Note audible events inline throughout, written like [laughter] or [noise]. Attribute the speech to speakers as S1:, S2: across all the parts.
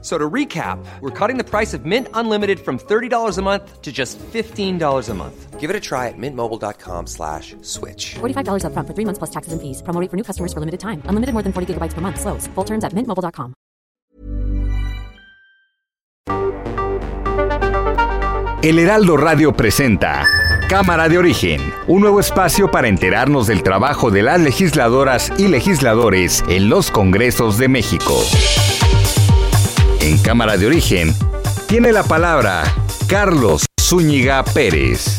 S1: So to recap, we're cutting the price of Mint Unlimited from $30 a month to just $15 a month.
S2: Give it a try at mintmobile.com slash switch.
S3: $45 up front for three months plus taxes and fees. Promo rate for new customers for limited time. Unlimited more than 40 gigabytes per month. Slows. Full terms at mintmobile.com.
S4: El Heraldo Radio presenta Cámara de Origen, un nuevo espacio para enterarnos del trabajo de las legisladoras y legisladores en los Congresos de México. En Cámara de Origen tiene la palabra Carlos Zúñiga Pérez.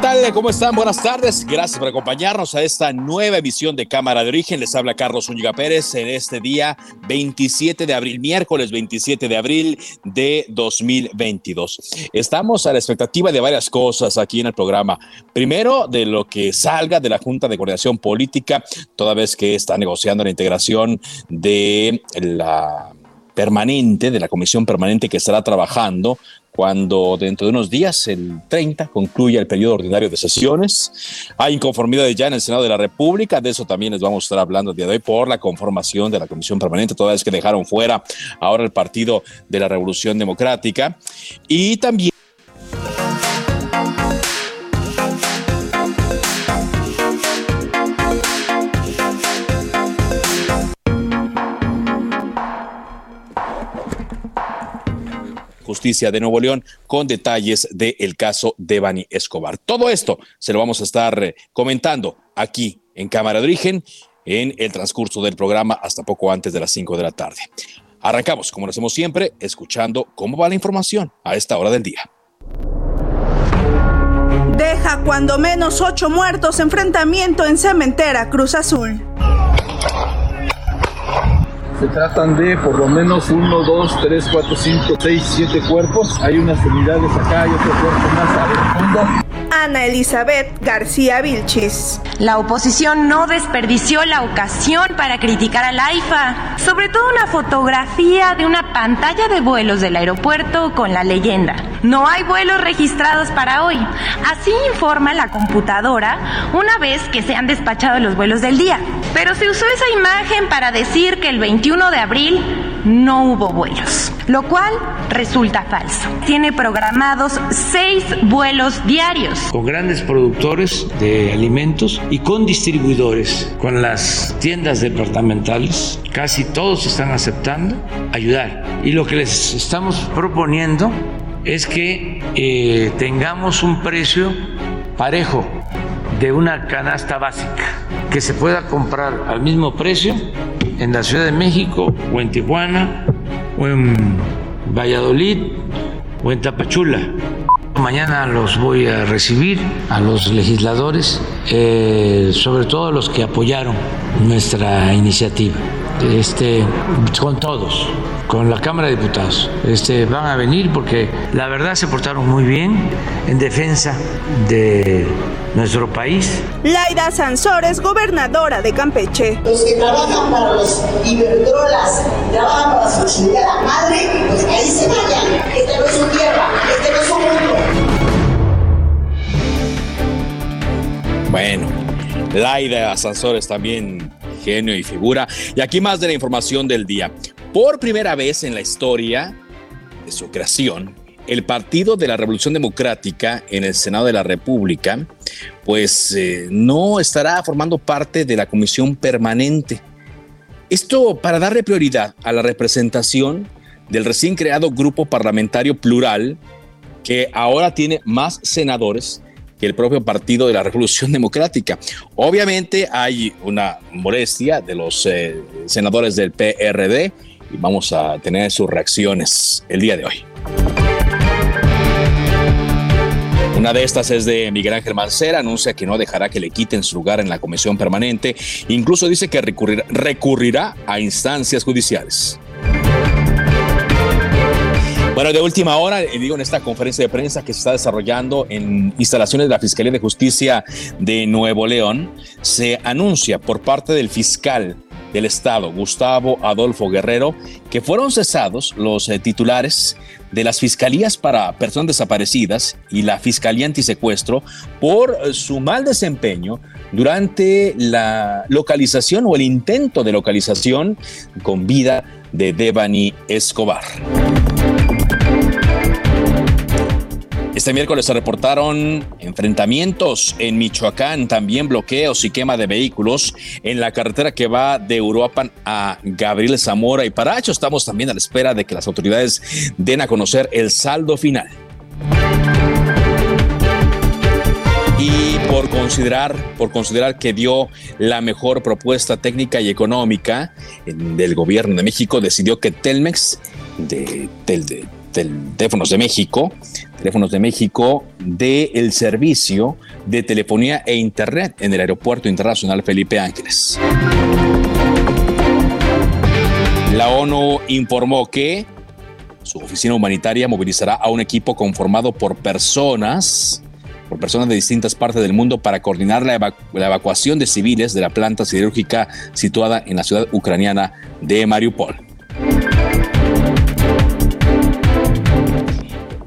S5: Tal? ¿Cómo están? Buenas tardes. Gracias por acompañarnos a esta nueva emisión de Cámara de Origen. Les habla Carlos Zúñiga Pérez en este día 27 de abril, miércoles 27 de abril de 2022. Estamos a la expectativa de varias cosas aquí en el programa. Primero, de lo que salga de la Junta de Coordinación Política, toda vez que está negociando la integración de la permanente, de la comisión permanente que estará trabajando cuando dentro de unos días, el 30, concluya el periodo ordinario de sesiones. Hay inconformidades ya en el Senado de la República, de eso también les vamos a estar hablando el día de hoy por la conformación de la Comisión Permanente, toda vez que dejaron fuera ahora el Partido de la Revolución Democrática. Y también Justicia de Nuevo León con detalles del caso de Bani Escobar. Todo esto se lo vamos a estar eh, comentando aquí en Cámara de Origen en el transcurso del programa hasta poco antes de las 5 de la tarde. Arrancamos, como lo hacemos siempre, escuchando cómo va la información a esta hora del día.
S6: Deja cuando menos ocho muertos enfrentamiento en Cementera Cruz Azul.
S7: Se tratan de por lo menos uno, dos, tres, cuatro, cinco, seis, siete cuerpos. Hay unas unidades acá y otro cuerpo más al fondo.
S6: Ana Elizabeth García Vilchis.
S8: La oposición no desperdició la ocasión para criticar al AIFA, sobre todo una fotografía de una pantalla de vuelos del aeropuerto con la leyenda. No hay vuelos registrados para hoy. Así informa la computadora una vez que se han despachado los vuelos del día. Pero se usó esa imagen para decir que el 21 de abril no hubo vuelos, lo cual resulta falso. Tiene programados seis vuelos diarios.
S9: Con grandes productores de alimentos y con distribuidores, con las tiendas departamentales, casi todos están aceptando ayudar. Y lo que les estamos proponiendo es que eh, tengamos un precio parejo de una canasta básica que se pueda comprar al mismo precio en la Ciudad de México o en Tijuana o en Valladolid o en Tapachula. Mañana los voy a recibir a los legisladores, eh, sobre todo los que apoyaron nuestra iniciativa, este, con todos, con la Cámara de Diputados. Este, van a venir porque la verdad se portaron muy bien en defensa de nuestro país.
S6: Laida Sansores, gobernadora de Campeche.
S10: Los que trabajan para los Iberdrolas, trabajan para su chingada madre, pues ahí se vayan. Esta no es su tierra, este no es su mundo.
S5: Bueno, Laida Sansores también genio y figura. Y aquí más de la información del día. Por primera vez en la historia de su creación, el Partido de la Revolución Democrática en el Senado de la República, pues eh, no estará formando parte de la comisión permanente. Esto para darle prioridad a la representación del recién creado grupo parlamentario plural, que ahora tiene más senadores que el propio Partido de la Revolución Democrática. Obviamente hay una molestia de los eh, senadores del PRD y vamos a tener sus reacciones el día de hoy. Una de estas es de Miguel Ángel Mancera, anuncia que no dejará que le quiten su lugar en la comisión permanente, incluso dice que recurrirá, recurrirá a instancias judiciales. Bueno, de última hora, digo, en esta conferencia de prensa que se está desarrollando en instalaciones de la Fiscalía de Justicia de Nuevo León, se anuncia por parte del fiscal del Estado, Gustavo Adolfo Guerrero, que fueron cesados los eh, titulares de las fiscalías para personas desaparecidas y la Fiscalía Antisecuestro por eh, su mal desempeño durante la localización o el intento de localización con vida de Devani Escobar. Este miércoles se reportaron enfrentamientos en Michoacán, también bloqueos y quema de vehículos en la carretera que va de Uruapan a Gabriel Zamora y Paracho. Estamos también a la espera de que las autoridades den a conocer el saldo final. Y por considerar, por considerar que dio la mejor propuesta técnica y económica del gobierno de México, decidió que Telmex de, de Teléfonos de México, Teléfonos de México, de el servicio de telefonía e internet en el Aeropuerto Internacional Felipe Ángeles. La ONU informó que su oficina humanitaria movilizará a un equipo conformado por personas por personas de distintas partes del mundo para coordinar la, la, evacuación de civiles de la planta siderúrgica situada en la ciudad ucraniana de Mariupol.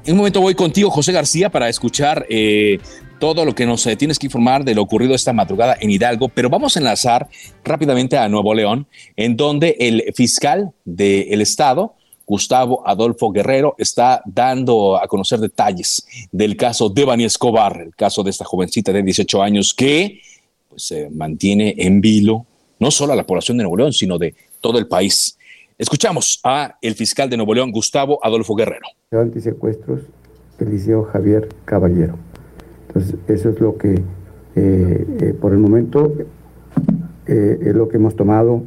S5: En un momento voy contigo, José García, para escuchar eh, todo lo que nos eh, tienes que informar de lo ocurrido esta madrugada en Hidalgo, pero vamos a enlazar rápidamente a Nuevo León, en donde el fiscal del estado, Gustavo Adolfo Guerrero, está dando a conocer detalles del caso de Bani Escobar, el caso de esta jovencita de 18 años que pues, se mantiene en vilo no solo a la población de Nuevo León, sino de todo el país. Escuchamos a el fiscal de Nuevo León, Gustavo Adolfo Guerrero.
S11: Antisecuestros, Eliseo Javier Caballero. Entonces, eso es lo que, eh, eh, por el momento, eh, es lo que hemos tomado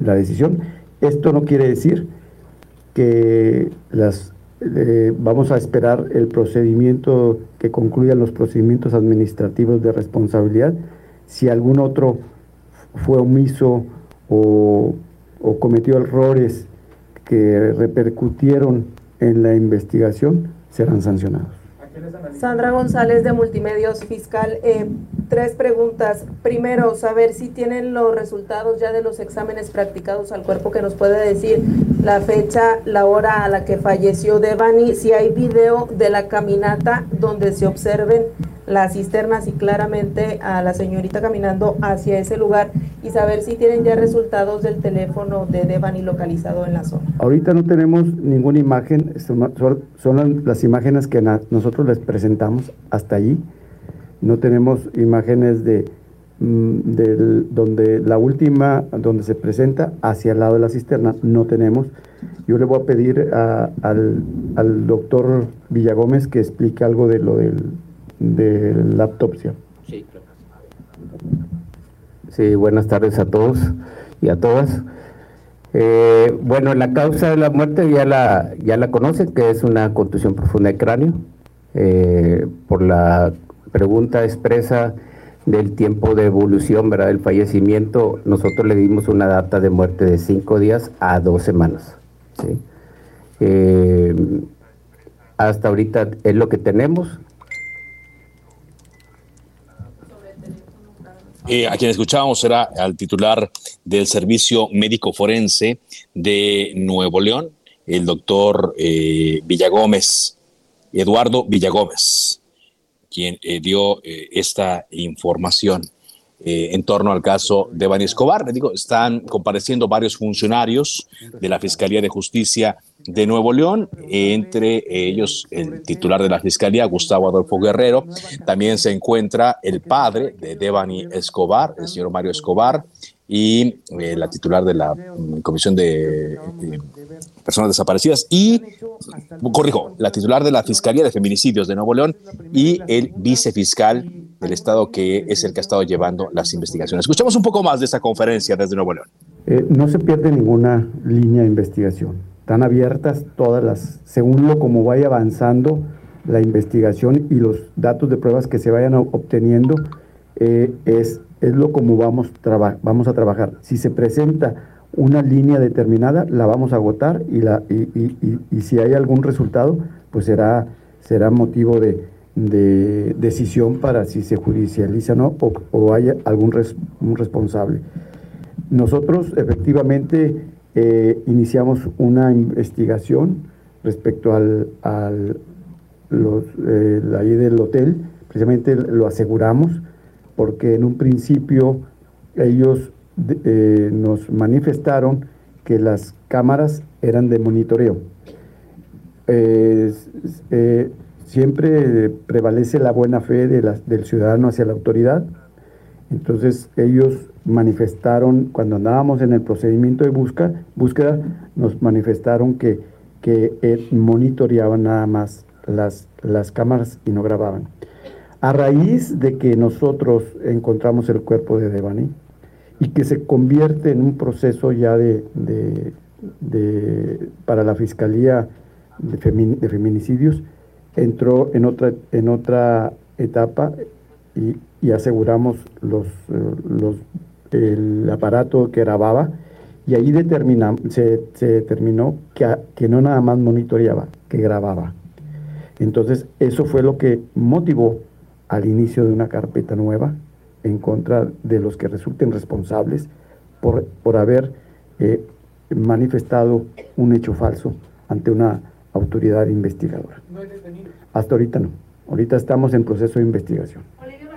S11: la decisión. Esto no quiere decir que las vamos a esperar el procedimiento que concluyan los procedimientos administrativos de responsabilidad. Si algún otro fue omiso o o cometió errores que repercutieron en la investigación serán sancionados.
S12: Sandra González de Multimedios Fiscal, eh, tres preguntas. Primero, saber si tienen los resultados ya de los exámenes practicados al cuerpo que nos puede decir la fecha, la hora a la que falleció Devani, si hay video de la caminata donde se observen las cisternas y claramente a la señorita caminando hacia ese lugar y saber si tienen ya resultados del teléfono de Devani localizado en la zona.
S11: Ahorita no tenemos ninguna imagen, son, las imágenes que nosotros les presentamos hasta allí. No tenemos imágenes de, mm, donde la última, donde se presenta hacia el lado de la cisterna, no tenemos. Yo le voy a pedir al, al doctor Villagómez que explique algo de lo del de la autopsia. Sí.
S13: Sí, buenas tardes a todos y a todas. Eh, bueno, la causa de la muerte ya la, ya la conocen, que es una contusión profunda de cráneo. Eh, por la pregunta expresa del tiempo de evolución, ¿verdad? Del fallecimiento, nosotros le dimos una data de muerte de cinco días a dos semanas. ¿sí? Eh, hasta ahorita es lo que tenemos.
S5: Eh, a quien escuchábamos era al titular del Servicio Médico Forense de Nuevo León, el doctor eh, Villagómez, Eduardo Villagómez, quien eh, dio esta información. en torno al caso de Bani Escobar. Le digo, están compareciendo varios funcionarios de la Fiscalía de Justicia de Nuevo León, entre ellos el titular de la Fiscalía, Gustavo Adolfo Guerrero. También se encuentra el padre de Devani Escobar, el señor Mario Escobar, y eh, la titular de la mm, Comisión de eh, Personas Desaparecidas, y, corrijo, la titular de la Fiscalía de Feminicidios de Nuevo León y el vicefiscal del Estado, que es el que ha estado llevando las investigaciones. Escuchamos un poco más de esa conferencia desde Nuevo León.
S11: Eh, no se pierde ninguna línea de investigación están abiertas todas las, según lo como vaya avanzando la investigación y los datos de pruebas que se vayan obteniendo, eh, es, es lo como vamos, vamos a trabajar. Si se presenta una línea determinada, la vamos a agotar y, la, y, si hay algún resultado, pues será, será motivo de, decisión para si se judicializa o no o, o haya algún un responsable. Nosotros efectivamente eh, iniciamos una investigación respecto al, al los, eh, ahí del hotel, precisamente lo aseguramos, porque en un principio ellos eh, nos manifestaron que las cámaras eran de monitoreo. siempre prevalece la buena fe de del ciudadano hacia la autoridad, entonces ellos manifestaron, cuando andábamos en el procedimiento de busca, búsqueda, nos manifestaron que, que monitoreaban nada más las, las cámaras y no grababan. A raíz de que nosotros encontramos el cuerpo de Devani y que se convierte en un proceso ya de, de, para la Fiscalía de, Feminicidios, entró en otra, en otra etapa y, y aseguramos los, eh, los el aparato que grababa y ahí se, se, determinó que, que no nada más monitoreaba, que grababa. Entonces eso fue lo que motivó al inicio de una carpeta nueva en contra de los que resulten responsables por, por haber eh, manifestado un hecho falso ante una autoridad investigadora. Hasta ahorita no. Ahorita estamos en proceso de investigación.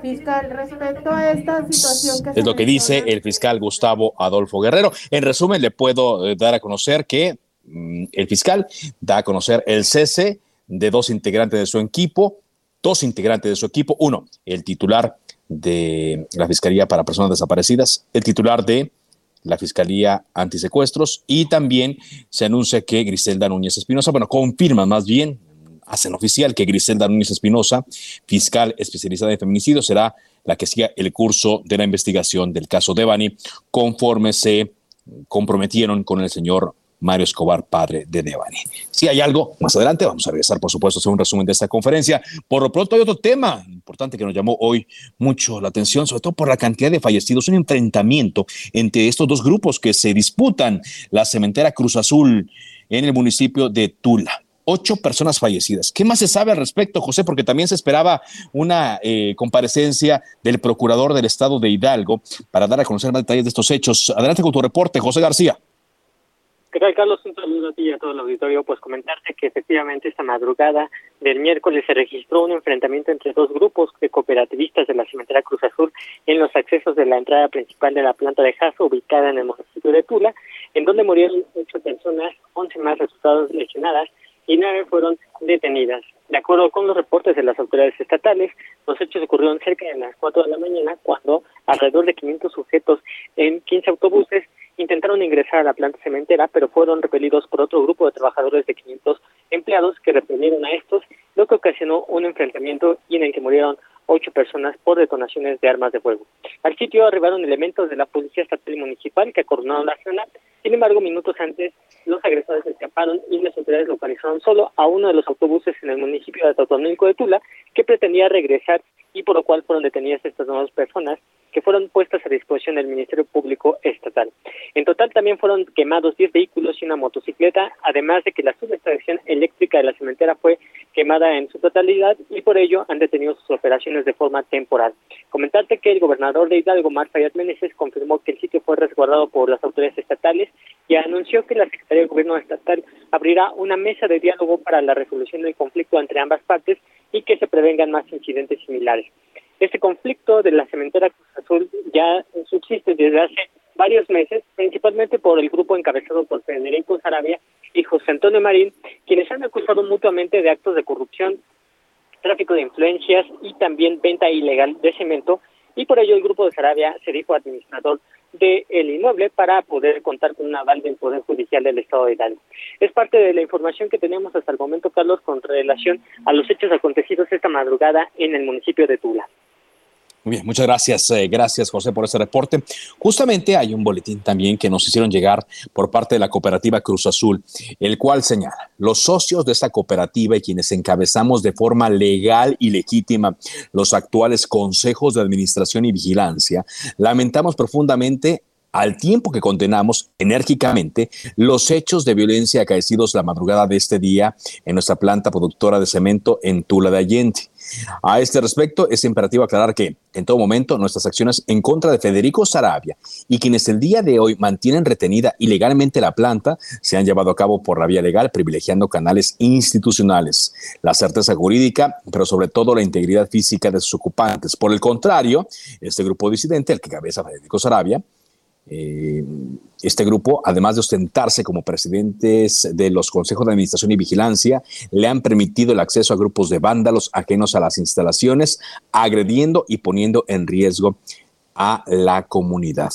S12: Fiscal, respecto a esta situación
S5: que... Es lo que dice el fiscal Gustavo Adolfo Guerrero. En resumen, le puedo eh, dar a conocer que mm, el fiscal da a conocer el cese de dos integrantes de su equipo, dos integrantes de su equipo, uno, el titular de la Fiscalía para Personas Desaparecidas, el titular de la Fiscalía Antisecuestros. Y también se anuncia que Griselda Núñez Espinosa, bueno, confirma más bien, hacen oficial que Griselda Núñez Espinosa, fiscal especializada en feminicidio, será la que siga el curso de la investigación del caso de Bani, conforme se comprometieron con el señor Mario Escobar, padre de Devani. Si hay algo, más adelante vamos a regresar, por supuesto, a hacer un resumen de esta conferencia. Por lo pronto hay otro tema importante que nos llamó hoy mucho la atención, sobre todo por la cantidad de fallecidos, un enfrentamiento entre estos dos grupos que se disputan la cementera Cruz Azul en el municipio de Tula ocho personas fallecidas. ¿Qué más se sabe al respecto, José? Porque también se esperaba una eh, comparecencia del procurador del estado de Hidalgo para dar a conocer más detalles de estos hechos. Adelante con tu reporte, José García.
S14: ¿Qué tal, Carlos? Un saludo a ti y a todo el auditorio. Pues comentarte que efectivamente esta madrugada del miércoles se registró un enfrentamiento entre dos grupos de cooperativistas de la cementera Cruz Azul en los accesos de la entrada principal de la planta de Jaso, ubicada en el municipio de Tula, en donde murieron ocho personas, once más resultados lesionadas y nueve fueron detenidas. De acuerdo con los reportes de las autoridades estatales, los hechos ocurrieron cerca de las 4 de la mañana cuando alrededor de 500 sujetos en 15 autobuses intentaron ingresar a la planta cementera, pero fueron repelidos por otro grupo de trabajadores de 500 empleados que repelieron a estos, lo que ocasionó un enfrentamiento y en el que murieron ocho personas por detonaciones de armas de fuego. Al sitio arribaron elementos de la Policía Estatal y Municipal que acordonaron la zona. Sin embargo, minutos antes, los agresores escaparon y las autoridades localizaron solo a uno de los autobuses en el municipio de Totonilco de Tula que pretendía regresar y por lo cual fueron detenidas estas nuevas personas que fueron puestas a disposición del Ministerio Público Estatal. En total también fueron quemados 10 vehículos y una motocicleta, además de que la subestación eléctrica de la cementera fue quemada en su totalidad y por ello han detenido sus operaciones de forma temporal. Comentarte que el gobernador de Hidalgo, Mar Fayad confirmó que el sitio fue resguardado por las autoridades estatales y anunció que la Secretaría de Gobierno Estatal abrirá una mesa de diálogo para la resolución del conflicto entre ambas partes y que se prevengan más incidentes similares. Este conflicto de la cementera Cruz Azul ya subsiste desde hace varios meses, principalmente por el grupo encabezado por Federico Sarabia y José Antonio Marín, quienes han acusado mutuamente de actos de corrupción, tráfico de influencias y también venta ilegal de cemento, y por ello el grupo de Sarabia se dijo administrador del inmueble para poder contar con un aval del Poder Judicial del Estado de Hidalgo. Es parte de la información que tenemos hasta el momento, Carlos, con relación a los hechos acontecidos esta madrugada en el municipio de Tula.
S5: Muy bien, muchas gracias. Eh, gracias, José, por ese reporte. Justamente hay un boletín también que nos hicieron llegar por parte de la cooperativa Cruz Azul, el cual señala, los socios de esta cooperativa y quienes encabezamos de forma legal y legítima los actuales consejos de administración y vigilancia, lamentamos profundamente al tiempo que condenamos enérgicamente los hechos de violencia acaecidos la madrugada de este día en nuestra planta productora de cemento en Tula de Allende. A este respecto, es imperativo aclarar que, en todo momento, nuestras acciones en contra de Federico Sarabia y quienes el día de hoy mantienen retenida ilegalmente la planta se han llevado a cabo por la vía legal, privilegiando canales institucionales, la certeza jurídica, pero sobre todo la integridad física de sus ocupantes. Por el contrario, este grupo disidente, el que cabeza Federico Sarabia, eh, este grupo, además de ostentarse como presidentes de los consejos de administración y vigilancia, le han permitido el acceso a grupos de vándalos ajenos a las instalaciones, agrediendo y poniendo en riesgo a la comunidad.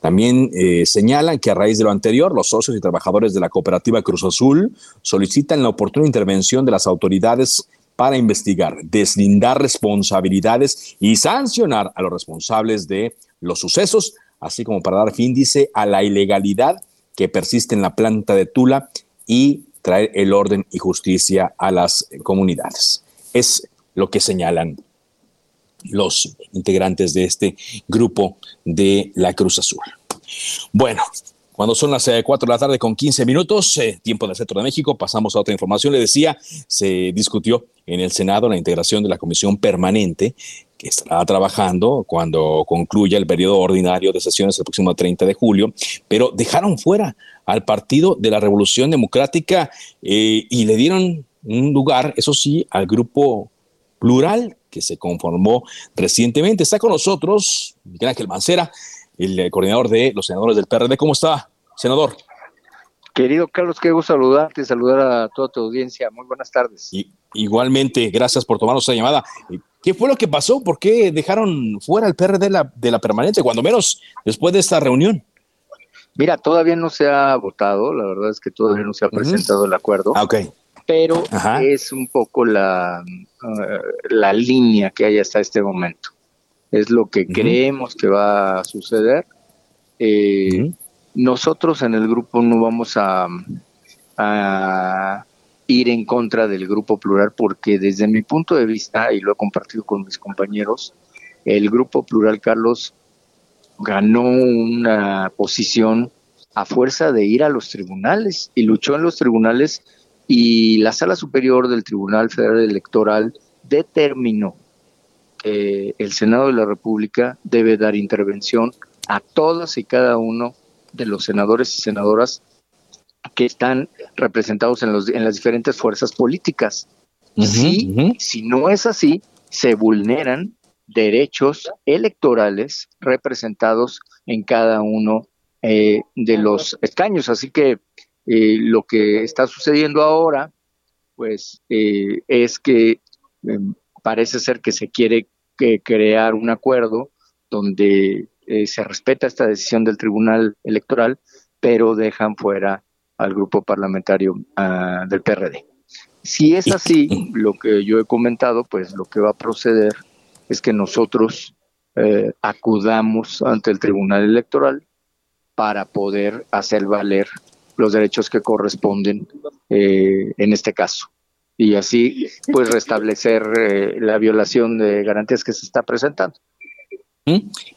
S5: También eh, señalan que a raíz de lo anterior, los socios y trabajadores de la cooperativa Cruz Azul solicitan la oportuna intervención de las autoridades para investigar, deslindar responsabilidades y sancionar a los responsables de los sucesos, así como para dar fin, dice, a la ilegalidad que persiste en la planta de Tula y traer el orden y justicia a las comunidades. Es lo que señalan los integrantes de este grupo de la Cruz Azul. Bueno, cuando son las 4 eh, de la tarde con 15 minutos, eh, tiempo del centro de México, pasamos a otra información. Le decía, se discutió en el Senado la integración de la comisión permanente que estará trabajando cuando concluya el periodo ordinario de sesiones el próximo 30 de julio, pero dejaron fuera al Partido de la Revolución Democrática eh, y le dieron un lugar, eso sí, al grupo plural que se conformó recientemente. Está con nosotros Miguel Ángel Mancera, el coordinador de los senadores del PRD. ¿Cómo está, senador?
S15: Querido Carlos, qué gusto saludarte, saludar a toda tu audiencia. Muy buenas tardes.
S5: Y, igualmente, gracias por tomarnos esta llamada. ¿Qué fue lo que pasó? ¿Por qué dejaron fuera el PRD de la, de la permanente, cuando menos después de esta reunión?
S15: Mira, todavía no se ha votado, la verdad es que todavía no se ha presentado el acuerdo.
S5: Ah, ok.
S15: Pero es un poco la, uh, la línea que hay hasta este momento. Es lo que creemos que va a suceder. Eh, nosotros en el grupo no vamos a, ir en contra del grupo plural porque desde mi punto de vista, y lo he compartido con mis compañeros, el grupo plural, Carlos, ganó una posición a fuerza de ir a los tribunales y luchó en los tribunales y la sala superior del Tribunal Federal Electoral determinó que el Senado de la República debe dar intervención a todas y cada uno de los senadores y senadoras que están representados en, los, en las diferentes fuerzas políticas. Si no es así, se vulneran derechos electorales representados en cada uno eh, de los escaños. Así que eh, lo que está sucediendo ahora, pues, eh, es que em, parece ser que se quiere crear un acuerdo donde eh, se respeta esta decisión del Tribunal Electoral, pero dejan fuera al grupo parlamentario ah, del PRD. Si es así, lo que yo he comentado, pues lo que va a proceder es que nosotros eh, acudamos ante el Tribunal Electoral para poder hacer valer los derechos que corresponden eh, en este caso. Y así pues restablecer la violación de garantías que se está presentando.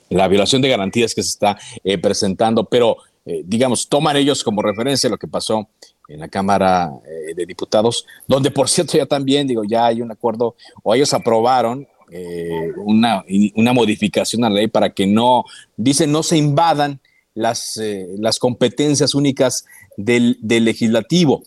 S5: La violación de garantías que se está eh, presentando, pero eh, digamos, toman ellos como referencia lo que pasó en la Cámara eh, de Diputados, donde por cierto ya también, digo, ya hay un acuerdo, o ellos aprobaron una, una, modificación a la ley para que no, dicen, no se invadan las, las competencias únicas del, del legislativo.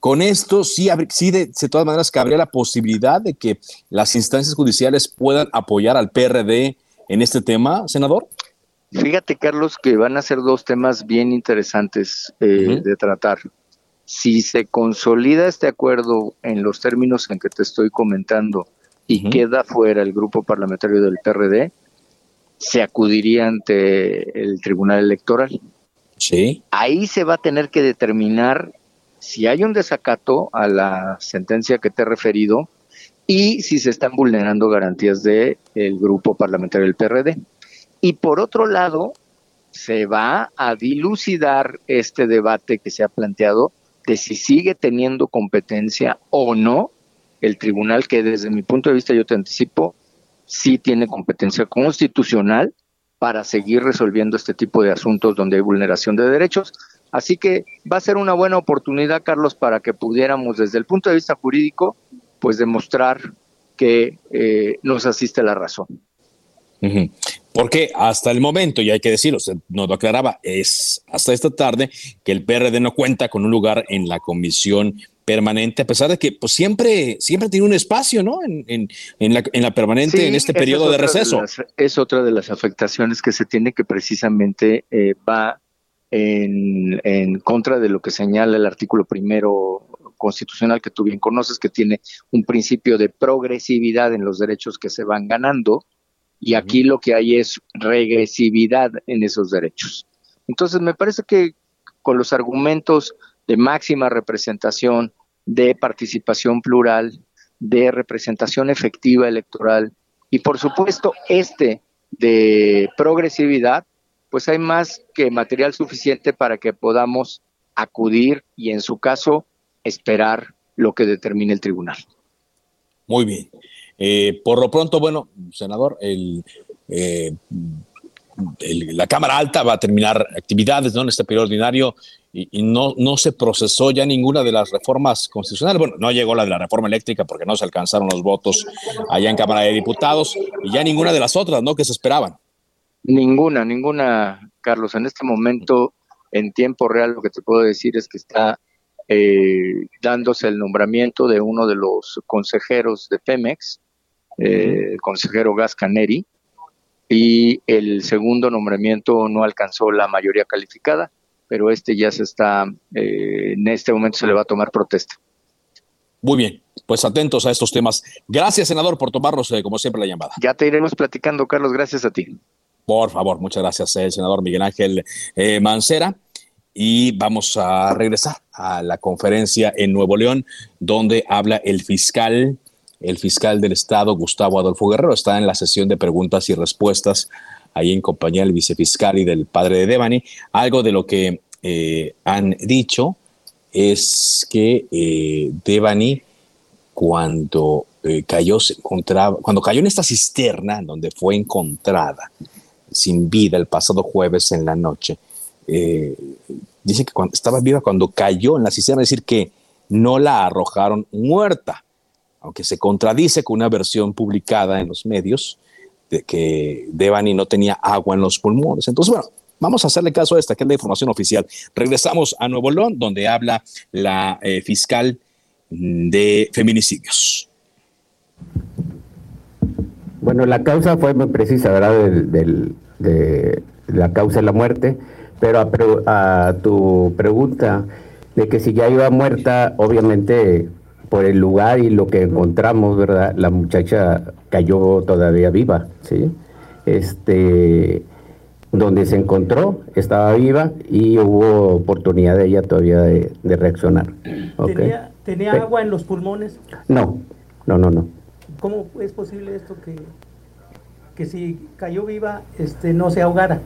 S5: con esto sí, sí de, de, todas maneras cabría la posibilidad de que las instancias judiciales puedan apoyar al PRD en este tema, senador?
S15: Fíjate, Carlos, que van a ser dos temas bien interesantes eh, de tratar. Si se consolida este acuerdo en los términos en que te estoy comentando y queda fuera el grupo parlamentario del PRD, se acudiría ante el Tribunal Electoral.
S5: Sí.
S15: Ahí se va a tener que determinar si hay un desacato a la sentencia que te he referido y si se están vulnerando garantías del el grupo parlamentario del PRD. Y por otro lado, se va a dilucidar este debate que se ha planteado de si sigue teniendo competencia o no el tribunal que desde mi punto de vista yo te anticipo sí tiene competencia constitucional para seguir resolviendo este tipo de asuntos donde hay vulneración de derechos. Así que va a ser una buena oportunidad, Carlos, para que pudiéramos desde el punto de vista jurídico, pues demostrar que eh, nos asiste la razón.
S5: Porque hasta el momento, y hay que decirlo, usted nos lo aclaraba, es hasta esta tarde que el PRD no cuenta con un lugar en la comisión permanente, a pesar de que pues, siempre, siempre tiene un espacio, ¿no? En, la, permanente, en este periodo de receso.
S15: es otra de las afectaciones que se tiene que precisamente eh, va en, en, contra de lo que señala el artículo primero constitucional que tú bien conoces, que tiene un principio de progresividad en los derechos que se van ganando y aquí lo que hay es regresividad en esos derechos. Entonces, me parece que con los argumentos de máxima representación, de participación plural, de representación efectiva electoral y por supuesto este de progresividad, pues hay más que material suficiente para que podamos acudir y en su caso esperar lo que determine el tribunal.
S5: Muy bien. Eh, por lo pronto, bueno, senador, el, eh, la Cámara Alta va a terminar actividades en este periodo ordinario y, no, no se procesó ya ninguna de las reformas constitucionales. Bueno, no llegó la de la reforma eléctrica porque no se alcanzaron los votos allá en Cámara de Diputados y ya ninguna de las otras, ¿no? Que se esperaban.
S15: Ninguna, ninguna, Carlos. En este momento, en tiempo real, lo que te puedo decir es que está eh, dándose el nombramiento de uno de los consejeros de Pemex, eh, el consejero Gas Caneri, y el segundo nombramiento no alcanzó la mayoría calificada, pero este ya se está, eh, en este momento se le va a tomar protesta.
S5: Muy bien, pues atentos a estos temas. Gracias, senador, por tomarnos, como siempre, la llamada.
S15: Ya te iremos platicando, Carlos, gracias a ti.
S5: Por favor, muchas gracias, senador Miguel Ángel Mancera y vamos a regresar a la conferencia en Nuevo León, donde habla el fiscal, el fiscal del Estado, Gustavo Adolfo Guerrero. Está en la sesión de preguntas y respuestas, ahí en compañía del vicefiscal y del padre de Devani. Algo de lo que eh, han dicho es que eh, Devani, cuando eh, cayó, se encontraba, cuando cayó en esta cisterna donde fue encontrada sin vida el pasado jueves en la noche, eh, dice que cuando, estaba viva cuando cayó en la cisterna, es decir, que no la arrojaron muerta, aunque se contradice con una versión publicada en los medios de que Devani no tenía agua en los pulmones. Entonces, bueno, vamos a hacerle caso a esta, que es la información oficial. Regresamos a Nuevo León, donde habla la eh, fiscal de feminicidios.
S13: Bueno, la causa fue muy precisa, ¿verdad? de la causa de la muerte pero a, tu pregunta de que si ya iba muerta, obviamente por el lugar y lo que encontramos, ¿verdad? La muchacha cayó todavía viva, ¿sí? Este, donde se encontró, estaba viva y hubo oportunidad de ella todavía de, reaccionar.
S16: ¿Tenía, ¿Tenía agua en los pulmones?
S13: No, no, no, no.
S16: ¿Cómo es posible esto que, que si cayó viva, este, no se ahogara?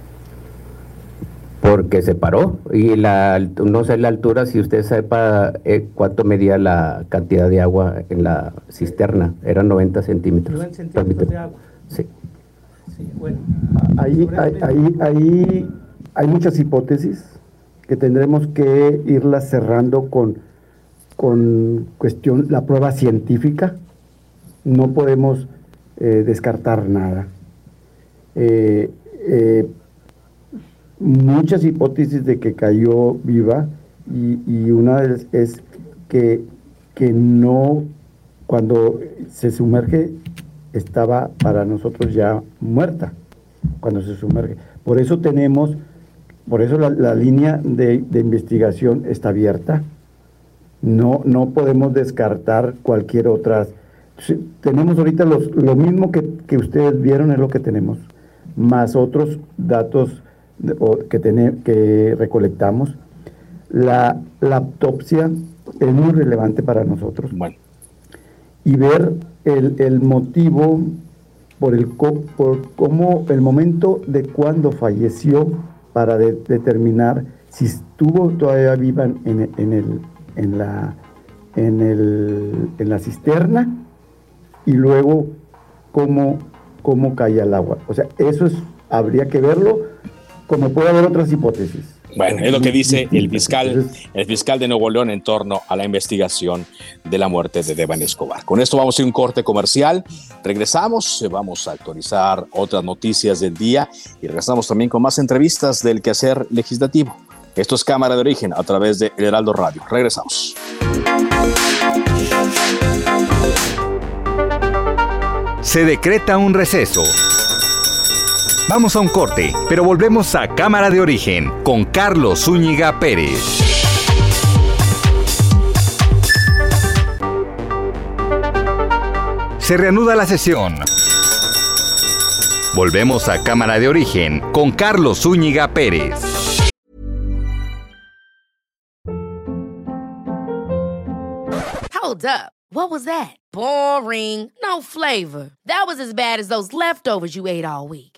S13: Porque se paró. Y la no sé la altura si usted sepa eh, cuánto medía la cantidad de agua en la cisterna. Eran 90 centímetros.
S16: 90 centímetros de agua.
S13: Sí,
S16: sí bueno.
S11: ahí, ahí, ahí hay muchas hipótesis que tendremos que irlas cerrando con con cuestión la prueba científica. No podemos eh, descartar nada. Eh, eh muchas hipótesis de que cayó viva y, una de es que, que no, cuando se sumerge, estaba para nosotros ya muerta, cuando se sumerge. Por eso tenemos, por eso la, línea de, investigación está abierta. No, no podemos descartar cualquier otra. Tenemos ahorita los, lo mismo que, que ustedes vieron es lo que tenemos, más otros datos que, que recolectamos, la, la, autopsia es muy relevante para nosotros. Y ver el, el motivo por, el, por cómo el momento de cuando falleció para determinar si estuvo todavía viva en, en, el, en, la, en, el, en la cisterna y luego cómo cómo caía el agua. O sea, eso es, habría que verlo, como puede haber otras hipótesis.
S5: Bueno, es lo que dice el fiscal, el fiscal de Nuevo León en torno a la investigación de la muerte de Devan Escobar. Con esto vamos a ir un corte comercial. Regresamos, vamos a actualizar otras noticias del día y regresamos también con más entrevistas del quehacer legislativo. Esto es Cámara de Origen a través de El Heraldo Radio. Regresamos.
S4: Se decreta un receso. Vamos a un corte, pero volvemos a Cámara de Origen con Carlos Zúñiga Pérez. Se reanuda la sesión. Volvemos a Cámara de Origen con Carlos Zúñiga Pérez.
S17: Hold up. What was that? Boring. No flavor. That was as bad as those leftovers you ate all week.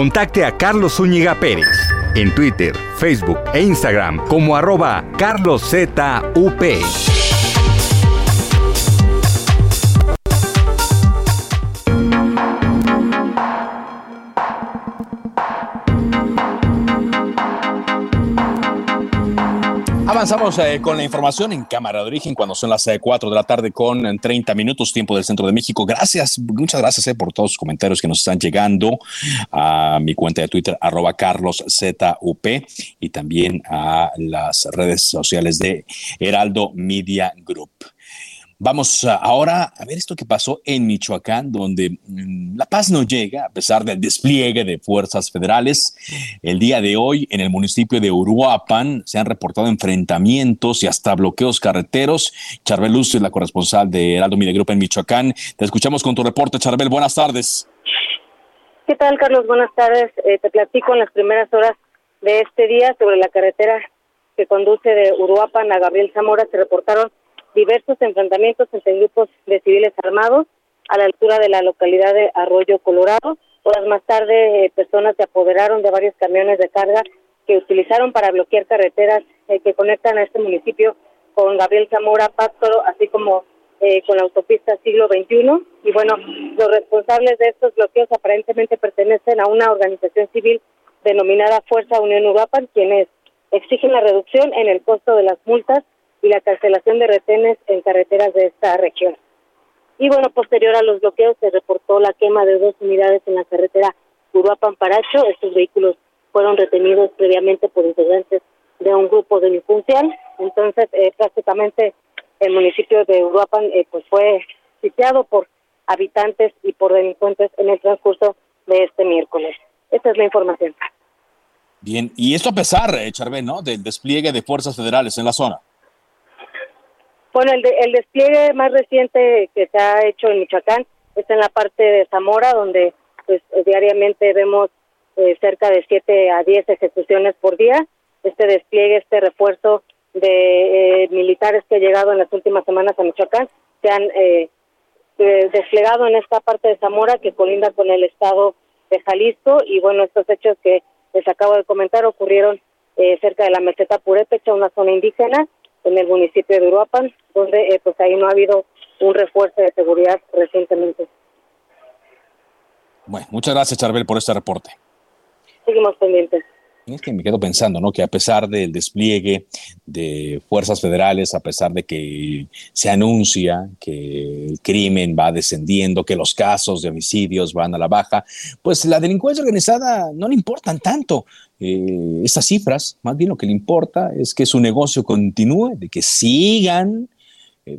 S4: Contacte a Carlos Zúñiga Pérez en Twitter, Facebook e Instagram como arroba carloszup.
S5: Avanzamos eh, con la información en Cámara de Origen cuando son las 4 eh, de la tarde con 30 minutos tiempo del centro de México. Gracias, muchas gracias eh, por todos los comentarios que nos están llegando a mi cuenta de Twitter, arroba carloszup, y también a las redes sociales de Heraldo Media Group. Vamos ahora a ver esto que pasó en Michoacán, donde mm, la paz no llega a pesar del despliegue de fuerzas federales. El día de hoy en el municipio de Uruapan se han reportado enfrentamientos y hasta bloqueos carreteros. Charbel Luz es la corresponsal de Heraldo Media Group en Michoacán. Te escuchamos con tu reporte, Charbel. Buenas tardes.
S18: ¿Qué tal, Carlos? Buenas tardes. Eh, te platico en las primeras horas de este día sobre la carretera que conduce de Uruapan a Gabriel Zamora. Se reportaron diversos enfrentamientos entre grupos de civiles armados a la altura de la localidad de Arroyo Colorado. Horas más tarde, eh, personas se apoderaron de varios camiones de carga que utilizaron para bloquear carreteras eh, que conectan a este municipio con Gabriel Zamora Pátzoro, así como eh, con la autopista siglo XXI. Y bueno, los responsables de estos bloqueos aparentemente pertenecen a una organización civil denominada Fuerza Unión Uruapan, quienes exigen la reducción en el costo de las multas y la cancelación de retenes en carreteras de esta región. Y bueno, posterior a los bloqueos se reportó la quema de dos unidades en la carretera Uruapan-Paracho. Estos vehículos fueron retenidos previamente por integrantes de un grupo delincuencial. Entonces, eh, prácticamente el municipio de Uruapan eh, pues fue sitiado por habitantes y por delincuentes en el transcurso de este miércoles. Esta es la información.
S5: Bien, y esto a pesar, eh, ¿no?, del despliegue de fuerzas federales en la zona.
S18: Bueno, el, el despliegue más reciente que se ha hecho en Michoacán está en la parte de Zamora, donde pues diariamente vemos eh, cerca de 7 a 10 ejecuciones por día. Este despliegue, este refuerzo de eh, militares que ha llegado en las últimas semanas a Michoacán, se han eh, desplegado en esta parte de Zamora que colinda con el estado de Jalisco y bueno, estos hechos que les acabo de comentar ocurrieron cerca de la meseta Purépecha, una zona indígena, en el municipio de Uruapan, donde eh, pues ahí no ha habido un refuerzo de seguridad recientemente.
S5: Bueno, muchas gracias Charbel por este reporte.
S18: Seguimos pendientes.
S5: Es que me quedo pensando, ¿no? Que a pesar del despliegue de fuerzas federales, a pesar de que se anuncia que el crimen va descendiendo, que los casos de homicidios van a la baja, pues la delincuencia organizada no le importan tanto eh, estas cifras. Más bien lo que le importa es que su negocio continúe, de que sigan eh,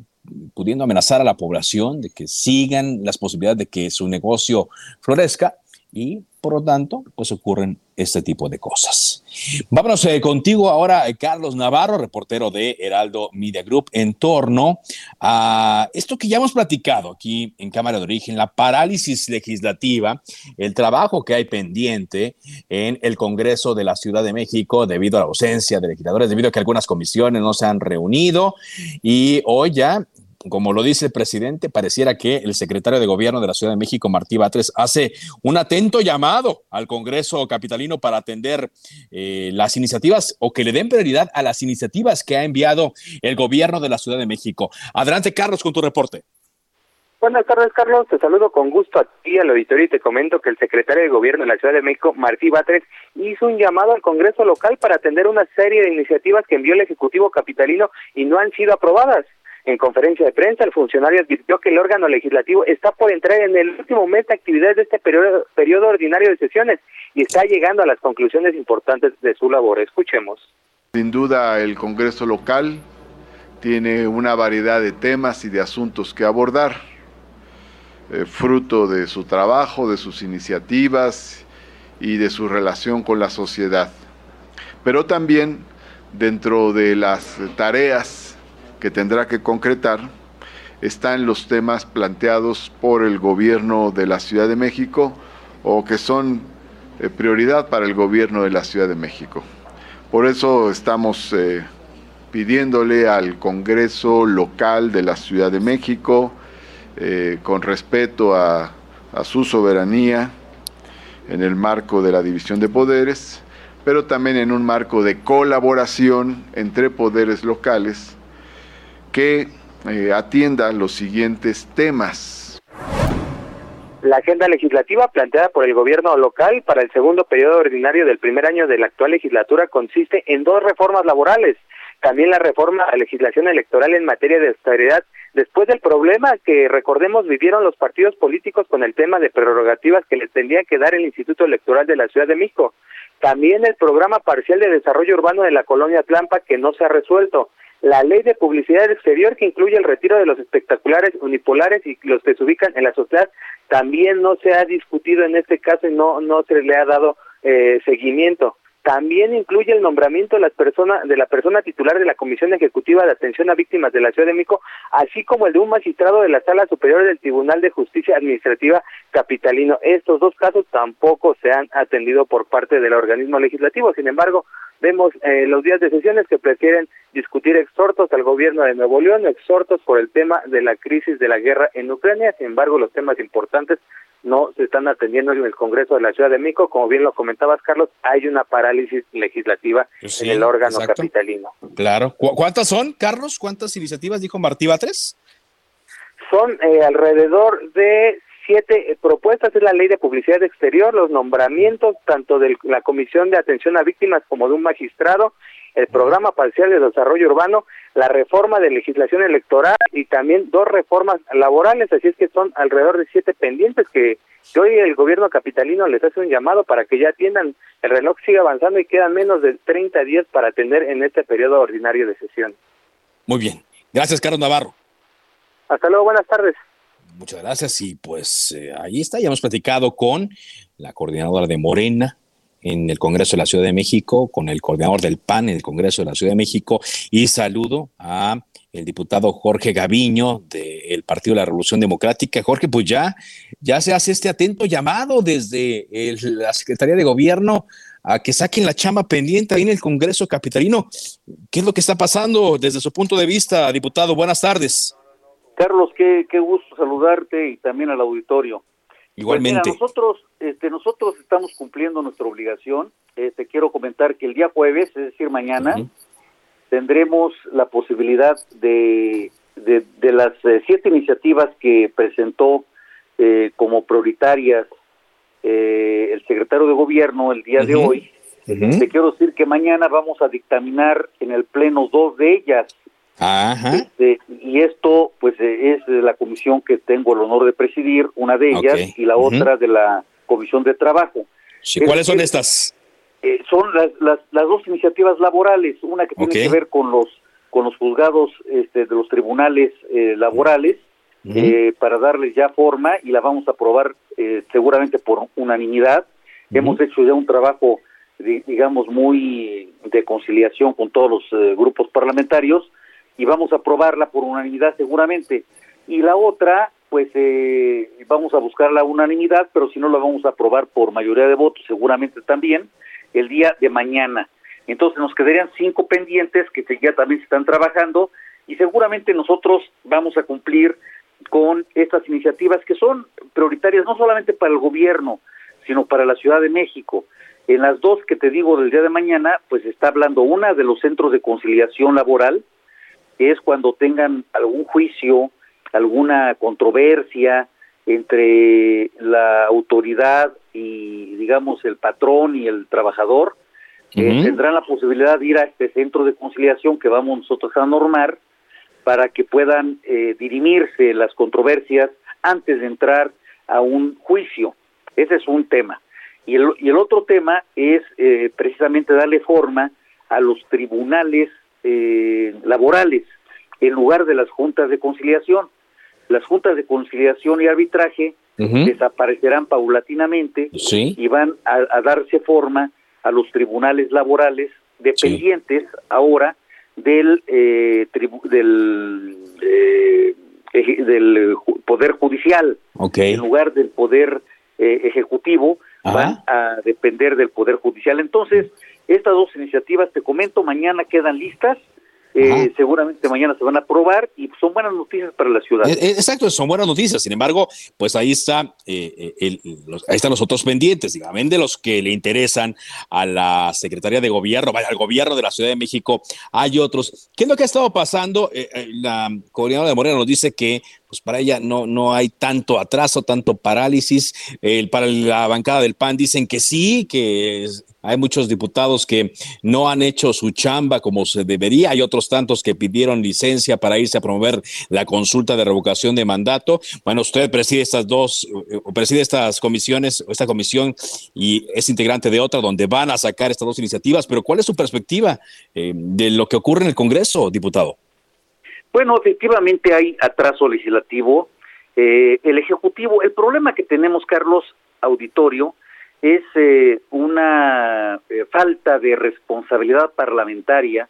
S5: pudiendo amenazar a la población, de que sigan las posibilidades de que su negocio florezca y por lo tanto, pues ocurren este tipo de cosas. Vámonos eh, contigo ahora, eh, Carlos Navarro, reportero de Heraldo Media Group, en torno a esto que ya hemos platicado aquí en Cámara de Origen, la parálisis legislativa, el trabajo que hay pendiente en el Congreso de la Ciudad de México debido a la ausencia de legisladores, debido a que algunas comisiones no se han reunido y hoy ya como lo dice el presidente, pareciera que el secretario de Gobierno de la Ciudad de México, Martí Batres, hace un atento llamado al Congreso capitalino para atender eh, las iniciativas o que le den prioridad a las iniciativas que ha enviado el Gobierno de la Ciudad de México. Adelante, Carlos, con tu reporte.
S19: Buenas tardes, Carlos. Te saludo con gusto a ti, al auditorio, y te comento que el secretario de Gobierno de la Ciudad de México, Martí Batres, hizo un llamado al Congreso local para atender una serie de iniciativas que envió el Ejecutivo Capitalino y no han sido aprobadas. En conferencia de prensa, el funcionario advirtió que el órgano legislativo está por entrar en el último mes de actividades de este periodo, periodo ordinario de sesiones y está llegando a las conclusiones importantes de su labor. Escuchemos.
S20: Sin duda, el Congreso local tiene una variedad de temas y de asuntos que abordar, eh, fruto de su trabajo, de sus iniciativas y de su relación con la sociedad. Pero también dentro de las tareas que tendrá que concretar están los temas planteados por el gobierno de la Ciudad de México o que son eh, prioridad para el gobierno de la Ciudad de México. Por eso estamos eh, pidiéndole al Congreso local de la Ciudad de México, eh, con respeto a su soberanía, en el marco de la división de poderes, pero también en un marco de colaboración entre poderes locales, que eh, atienda los siguientes temas.
S19: La agenda legislativa planteada por el gobierno local para el segundo periodo ordinario del primer año de la actual legislatura consiste en dos reformas laborales, también la reforma a legislación electoral en materia de austeridad, después del problema que recordemos vivieron los partidos políticos con el tema de prerrogativas que les tendría que dar el Instituto Electoral de la Ciudad de México. También el programa parcial de desarrollo urbano de la colonia Tlampa que no se ha resuelto la ley de publicidad exterior que incluye el retiro de los espectaculares unipolares y los que se ubican en la sociedad también no se ha discutido en este caso y no no se le ha dado eh, seguimiento también incluye el nombramiento de la persona de la persona titular de la Comisión Ejecutiva de Atención a Víctimas de la Ciudad de México, así como el de un magistrado de la Sala Superior del Tribunal de Justicia Administrativa Capitalino. Estos dos casos tampoco se han atendido por parte del organismo legislativo. Sin embargo, vemos eh, los días de sesiones que prefieren discutir exhortos al gobierno de Nuevo León, exhortos por el tema de la crisis de la guerra en Ucrania. Sin embargo, los temas importantes no se están atendiendo en el Congreso de la Ciudad de México. Como bien lo comentabas, Carlos, hay una parálisis legislativa en el órgano capitalino.
S5: Claro. ¿Cuántas son, Carlos? ¿Cuántas iniciativas dijo Martí Batres?
S19: Son eh, alrededor de siete propuestas. Es la ley de publicidad exterior, los nombramientos tanto de la Comisión de Atención a Víctimas como de un magistrado, el programa parcial de desarrollo urbano, la reforma de legislación electoral y también dos reformas laborales, así es que son alrededor de siete pendientes que, hoy el gobierno capitalino les hace un llamado para que ya atiendan, el reloj sigue avanzando y quedan menos de 30 días para atender en este periodo ordinario de sesión.
S5: Muy bien, gracias Carlos Navarro.
S19: Hasta luego, buenas tardes.
S5: Muchas gracias y pues eh, ahí está, ya hemos platicado con la coordinadora de Morena, en el Congreso de la Ciudad de México, con el coordinador del PAN en el Congreso de la Ciudad de México, y saludo a el diputado Jorge Gaviño del Partido de la Revolución Democrática. Jorge, pues ya, ya se hace este atento llamado desde la Secretaría de Gobierno a que saquen la chamba pendiente ahí en el Congreso Capitalino. ¿Qué es lo que está pasando desde su punto de vista, diputado? Buenas tardes.
S21: Carlos, qué, qué gusto saludarte y también al auditorio.
S5: Igualmente.
S21: Pues nosotros, este, nosotros estamos cumpliendo nuestra obligación. Eh, te quiero comentar que el día jueves, es decir, mañana, tendremos la posibilidad de, de, las eh, siete iniciativas que presentó eh, como prioritarias el secretario de gobierno el día de hoy. Te quiero decir que mañana vamos a dictaminar en el pleno dos de ellas. Este, y esto, pues, eh, es la comisión que tengo el honor de presidir, una de ellas, y la otra de la comisión de trabajo.
S5: ¿Cuáles son estas?
S21: Eh, son las, las, las, dos iniciativas laborales, una que tiene que ver con los con los juzgados este, de los tribunales eh, laborales eh, para darles ya forma y la vamos a aprobar eh, seguramente por unanimidad. Hemos hecho ya un trabajo, digamos, muy de conciliación con todos los grupos parlamentarios y vamos a aprobarla por unanimidad seguramente. Y la otra, pues vamos a buscar la unanimidad, pero si no la vamos a aprobar por mayoría de votos seguramente también el día de mañana. Entonces nos quedarían cinco pendientes que ya también se están trabajando y seguramente nosotros vamos a cumplir con estas iniciativas que son prioritarias no solamente para el gobierno, sino para la Ciudad de México. En las dos que te digo del día de mañana, pues está hablando una de los centros de conciliación laboral, que es cuando tengan algún juicio, alguna controversia entre la autoridad y, digamos, el patrón y el trabajador, eh, tendrán la posibilidad de ir a este centro de conciliación que vamos nosotros a normar para que puedan eh, dirimirse las controversias antes de entrar a un juicio. Ese es un tema. Y el, y el otro tema es eh, precisamente darle forma a los tribunales eh, laborales en lugar de las juntas de conciliación. Las juntas de conciliación y arbitraje desaparecerán paulatinamente y van a, darse forma a los tribunales laborales dependientes ahora del eh, del eh, del poder judicial. En lugar del poder eh, ejecutivo van a depender del poder judicial. Entonces estas dos iniciativas te comento mañana quedan listas eh, seguramente mañana se van a aprobar y son buenas noticias para la ciudad.
S5: Eh, eh, exacto, son buenas noticias. Sin embargo, pues ahí está, ahí están los otros pendientes, digamos, de los que le interesan a la Secretaría de Gobierno, al gobierno de la Ciudad de México. Hay otros. ¿Qué es lo que ha estado pasando? la coordinadora de Morena nos dice que pues para ella no, no hay tanto atraso, tanto parálisis. Para la bancada del PAN dicen que sí, que hay muchos diputados que no han hecho su chamba como se debería. Hay otros tantos que pidieron licencia para irse a promover la consulta de revocación de mandato. Bueno, usted preside estas dos, eh, preside estas comisiones, esta comisión y es integrante de otra donde van a sacar estas dos iniciativas. Pero ¿cuál es su perspectiva eh, de lo que ocurre en el Congreso, diputado?
S21: Bueno, efectivamente hay atraso legislativo. Eh, el Ejecutivo, el problema que tenemos, Carlos Auditorio, es eh, una eh, falta de responsabilidad parlamentaria,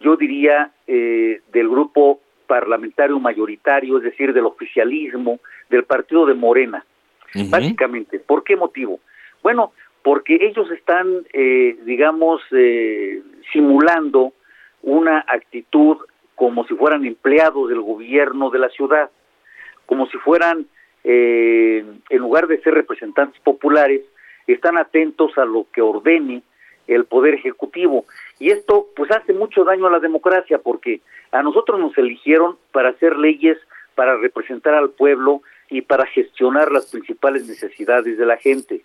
S21: yo diría, del grupo parlamentario mayoritario, es decir, del oficialismo, del partido de Morena, básicamente. ¿Por qué motivo? Bueno, porque ellos están, digamos, simulando una actitud como si fueran empleados del gobierno de la ciudad, como si fueran, eh, en lugar de ser representantes populares, están atentos a lo que ordene el poder ejecutivo. Y esto pues hace mucho daño a la democracia porque a nosotros nos eligieron para hacer leyes, para representar al pueblo y para gestionar las principales necesidades de la gente.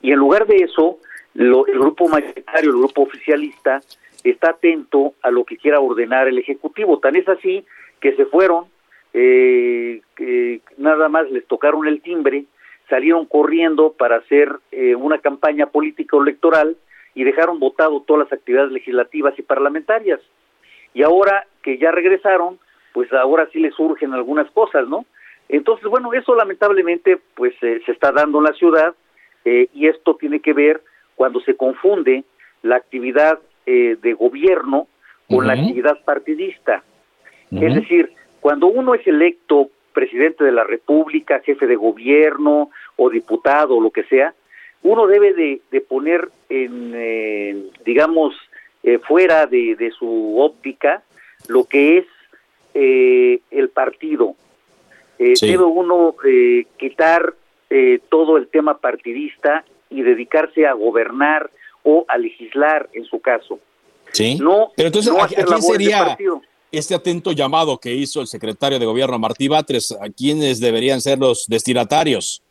S21: Y en lugar de eso, lo, el grupo mayoritario, el grupo oficialista, está atento a lo que quiera ordenar el Ejecutivo. Tan es así que se fueron, eh, nada más les tocaron el timbre, salieron corriendo para hacer eh, una campaña política o electoral y dejaron votado todas las actividades legislativas y parlamentarias. Y ahora que ya regresaron, pues ahora sí les surgen algunas cosas, ¿no? Entonces, bueno, eso lamentablemente pues eh, se está dando en la ciudad eh, y esto tiene que ver cuando se confunde la actividad eh, de gobierno con la actividad partidista. Es decir, cuando uno es electo presidente de la República, jefe de gobierno o diputado o lo que sea, uno debe de, poner en, digamos, eh, fuera de, su óptica lo que es eh, el partido. Debe uno quitar todo el tema partidista y dedicarse a gobernar o a legislar en su caso.
S5: Sí. No, Pero entonces, ¿a, quién sería este atento llamado que hizo el secretario de gobierno Martí Batres? ¿A quiénes deberían ser los destinatarios?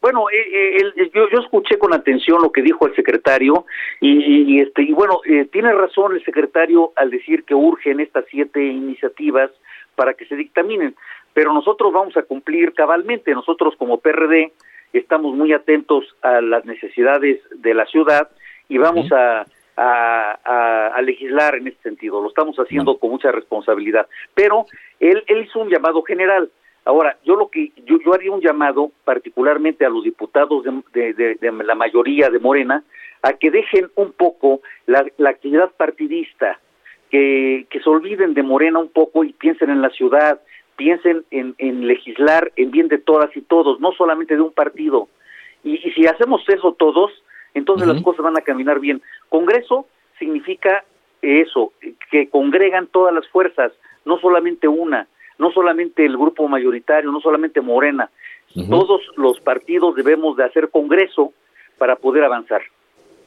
S21: Bueno, eh, eh, yo, escuché con atención lo que dijo el secretario y, este y bueno eh, tiene razón el secretario al decir que urgen estas siete iniciativas para que se dictaminen, pero nosotros vamos a cumplir cabalmente. Nosotros como PRD estamos muy atentos a las necesidades de la ciudad y vamos a, a, legislar en este sentido. Lo estamos haciendo con mucha responsabilidad. Pero él, él hizo un llamado general. Ahora, yo lo que yo, yo haría un llamado particularmente a los diputados de, de, de, la mayoría de Morena a que dejen un poco la, la actividad partidista, que, que, se olviden de Morena un poco y piensen en la ciudad, piensen en, en legislar en bien de todas y todos, no solamente de un partido. Y, y si hacemos eso todos, entonces las cosas van a caminar bien. Congreso significa eso, que congregan todas las fuerzas, no solamente una no solamente el grupo mayoritario, no solamente Morena, todos los partidos debemos de hacer congreso para poder avanzar.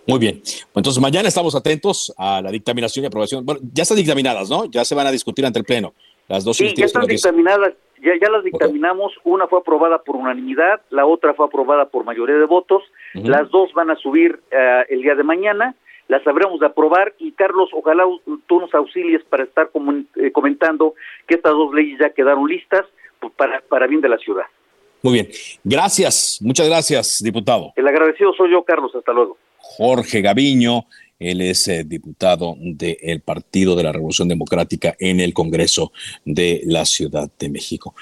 S5: Muy bien. Entonces, mañana estamos atentos a la dictaminación y aprobación. Bueno, ya están dictaminadas, ¿no? Ya se van a discutir ante el Pleno. Las dos
S21: sí, ya están dictaminadas, ya, ya las dictaminamos. Una fue aprobada por unanimidad, la otra fue aprobada por mayoría de votos. Las dos van a subir uh, el día de mañana las habremos de aprobar y Carlos, ojalá tú nos auxilies para estar eh, comentando que estas dos leyes ya quedaron listas pues, para, para bien de la ciudad.
S5: Muy bien, gracias, muchas gracias, diputado.
S21: El agradecido soy yo, Carlos, hasta luego.
S5: Jorge Gaviño, él es eh, diputado del Partido de la Revolución Democrática en el Congreso de la Ciudad de México.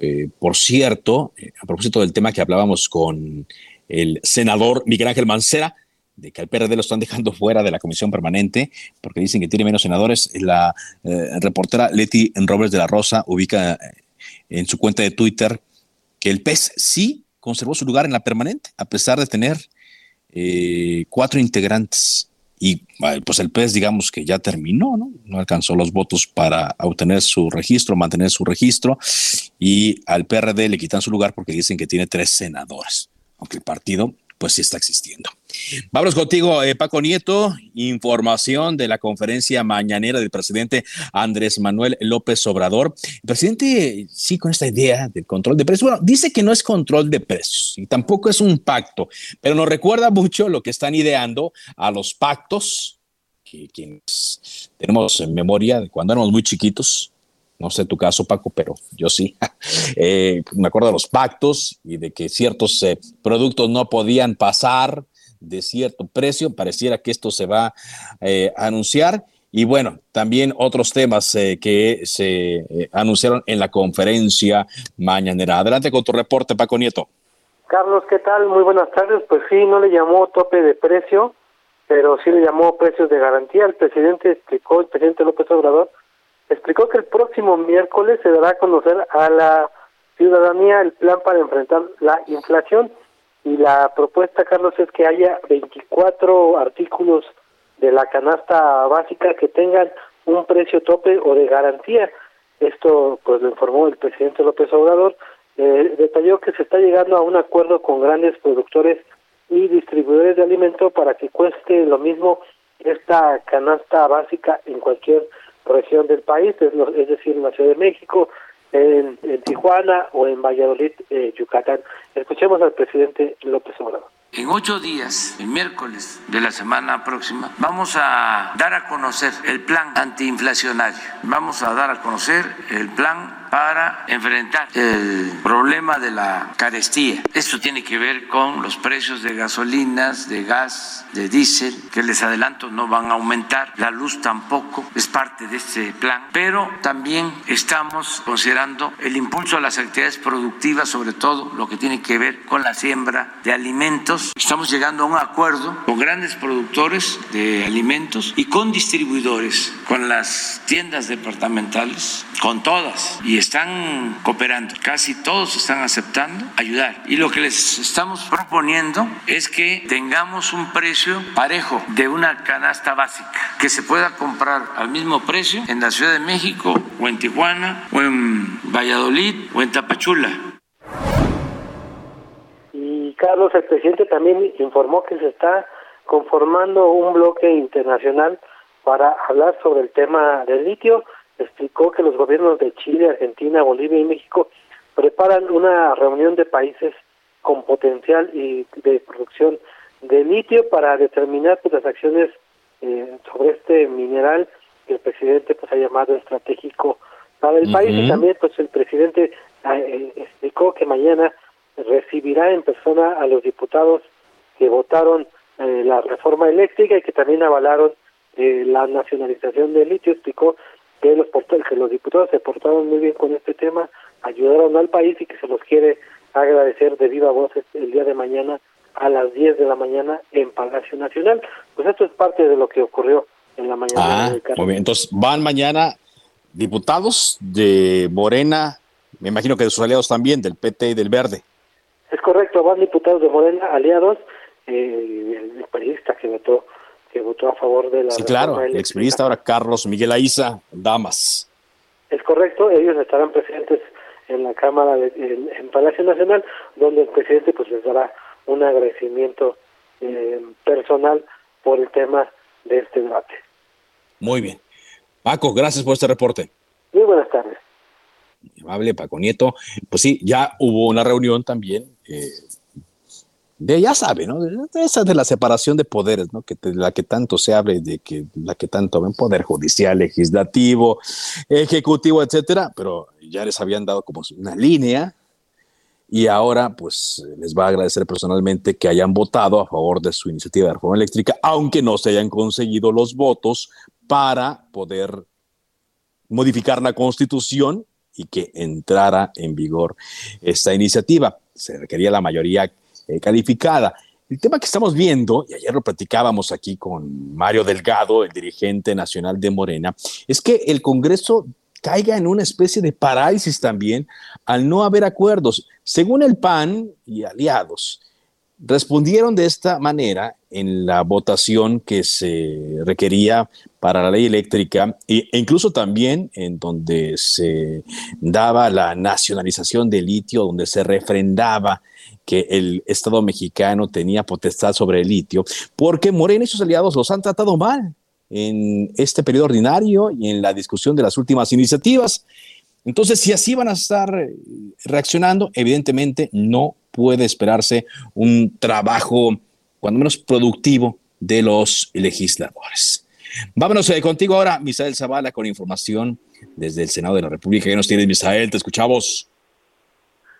S5: Eh, por cierto, a propósito del tema que hablábamos con el senador Miguel Ángel Mancera, de que al PRD lo están dejando [laughs] fuera de la comisión permanente porque dicen que tiene menos senadores. La eh, reportera Leti Roberts de la Rosa ubica eh, en su cuenta de Twitter que el PES sí conservó su lugar en la permanente, a pesar de tener eh, cuatro integrantes. Y pues el PES, digamos que ya terminó, ¿no? No alcanzó los votos para obtener su registro, mantener su registro. Y al PRD le quitan su lugar porque dicen que tiene tres senadores, aunque el partido pues sí está existiendo. Vamos contigo, eh, Paco Nieto. Información de la conferencia mañanera del presidente Andrés Manuel López Obrador. El presidente, sí, con esta idea del control de precios. Bueno, dice que no es control de precios y tampoco es un pacto, pero nos recuerda mucho lo que están ideando a los pactos que tenemos en memoria de cuando éramos muy chiquitos, no sé tu caso, Paco, pero yo sí. [laughs] Eh, me acuerdo de los pactos y de que ciertos eh, productos no podían pasar de cierto precio. Pareciera que esto se va eh, a anunciar. Y bueno, también otros temas que se anunciaron en la conferencia mañanera. Adelante con tu reporte, Paco Nieto.
S22: Carlos, ¿qué tal? Muy buenas tardes. Pues sí, no le llamó tope de precio, pero sí le llamó precios de garantía. El presidente explicó, el presidente López Obrador, explicó que el próximo miércoles se dará a conocer a la ciudadanía el plan para enfrentar la inflación y la propuesta, Carlos, es que haya 24 artículos de la canasta básica que tengan un precio tope o de garantía. Esto pues lo informó el presidente López Obrador. Eh, detalló que se está llegando a un acuerdo con grandes productores y distribuidores de alimentos para que cueste lo mismo esta canasta básica en cualquier región del país, es, decir, en la Ciudad de México, en, Tijuana o en Valladolid, eh, Yucatán. Escuchemos al presidente López Obrador.
S9: En ocho días, el miércoles de la semana próxima, vamos a dar a conocer el plan antiinflacionario. Vamos a dar a conocer el plan para enfrentar el problema de la carestía. Esto tiene que ver con los precios de gasolinas, de gas, de diésel, que les adelanto no van a aumentar, la luz tampoco es parte de este plan, pero también estamos considerando el impulso a las actividades productivas, sobre todo lo que tiene que ver con la siembra de alimentos. Estamos llegando a un acuerdo con grandes productores de alimentos y con distribuidores, con las tiendas departamentales, con todas. Y están cooperando, casi todos están aceptando ayudar. Y lo que les estamos proponiendo es que tengamos un precio parejo de una canasta básica, que se pueda comprar al mismo precio en la Ciudad de México o en Tijuana o en Valladolid o en Tapachula.
S22: Y Carlos, el presidente también informó que se está conformando un bloque internacional para hablar sobre el tema del litio explicó que los gobiernos de Chile, Argentina, Bolivia y México preparan una reunión de países con potencial y de producción de litio para determinar pues, las acciones eh, sobre este mineral que el presidente pues ha llamado estratégico para el país. Y también pues el presidente eh, explicó que mañana recibirá en persona a los diputados que votaron eh, la reforma eléctrica y que también avalaron la nacionalización del litio. Explicó que los, que los diputados se portaron muy bien con este tema, ayudaron al país y que se los quiere agradecer de viva voz el día de mañana a las 10 de la mañana en Palacio Nacional. Pues esto es parte de lo que ocurrió en la mañana.
S5: Ah, muy bien. Entonces van mañana diputados de Morena, me imagino que de sus aliados también, del PT y del Verde.
S22: Es correcto, van diputados de Morena, aliados, eh, el periodista que votó que votó a favor de la
S5: Sí, claro, el experimentista ahora Carlos Miguel Aiza Damas.
S22: Es correcto, ellos estarán presentes en la Cámara, de, en, Palacio Nacional, donde el presidente pues les dará un agradecimiento eh, personal por el tema de este debate.
S5: Muy bien. Paco, gracias por este reporte.
S22: Muy buenas tardes.
S5: Amable Paco Nieto. Pues sí, ya hubo una reunión también eh, de, ya sabe, ¿no? Esa de la separación de poderes, ¿no? Que la que tanto se hable, de que la que tanto ven poder judicial, legislativo, ejecutivo, etcétera, pero ya les habían dado como una línea y ahora pues les va a agradecer personalmente que hayan votado a favor de su iniciativa de reforma eléctrica, aunque no se hayan conseguido los votos para poder modificar la constitución y que entrara en vigor esta iniciativa. Se requería la mayoría eh, calificada. El tema que estamos viendo, y ayer lo platicábamos aquí con Mario Delgado, el dirigente nacional de Morena, es que el Congreso caiga en una especie de parálisis también al no haber acuerdos. Según el PAN y aliados, respondieron de esta manera en la votación que se requería para la ley eléctrica e incluso también en donde se daba la nacionalización del litio, donde se refrendaba que el Estado mexicano tenía potestad sobre el litio, porque Morena y sus aliados los han tratado mal en este periodo ordinario y en la discusión de las últimas iniciativas. Entonces, si así van a estar eh, reaccionando, evidentemente no puede esperarse un trabajo, cuando menos productivo, de los legisladores. Vámonos eh, contigo ahora, Misael Zavala, con información desde el Senado de la República. ¿Qué nos tienes, Misael? Te escuchamos.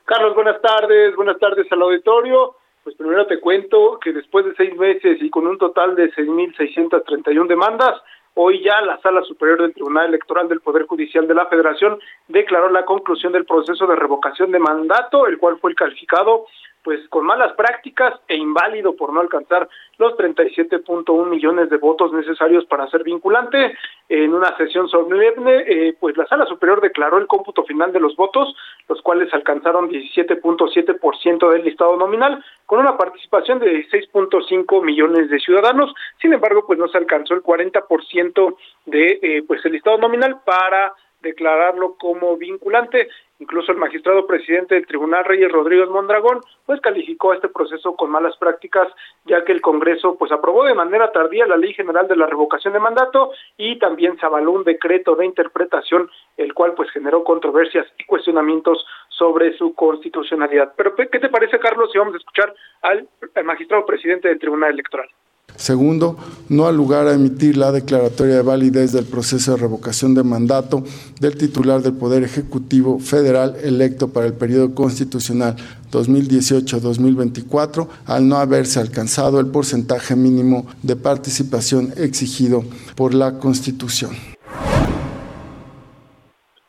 S23: Carlos, buenas tardes, buenas tardes al auditorio. Pues primero te cuento que después de seis meses y con un total de 6.631 demandas, hoy ya la Sala Superior del Tribunal Electoral del Poder Judicial de la Federación declaró la conclusión del proceso de revocación de mandato, el cual fue calificado pues con malas prácticas e inválido por no alcanzar los 37.1 millones de votos necesarios para ser vinculante. En una sesión solemne, eh, pues la Sala Superior declaró el cómputo final de los votos, los cuales alcanzaron 17.7% del listado nominal, con una participación de 16.5 millones de ciudadanos. Sin embargo, pues no se alcanzó el 40% de eh, pues el listado nominal para declararlo como vinculante. Incluso el magistrado presidente del Tribunal Reyes Rodríguez Mondragón pues calificó este proceso con malas prácticas ya que el Congreso pues aprobó de manera tardía la Ley General de la Revocación de Mandato y también se avaló un decreto de interpretación el cual pues generó controversias y cuestionamientos sobre su constitucionalidad. Pero ¿qué te parece Carlos si vamos a escuchar al, al magistrado presidente del Tribunal Electoral?
S24: Segundo, no ha lugar a emitir la declaratoria de validez del proceso de revocación de mandato del titular del Poder Ejecutivo Federal electo para el periodo constitucional 2018-2024 al no haberse alcanzado el porcentaje mínimo de participación exigido por la Constitución.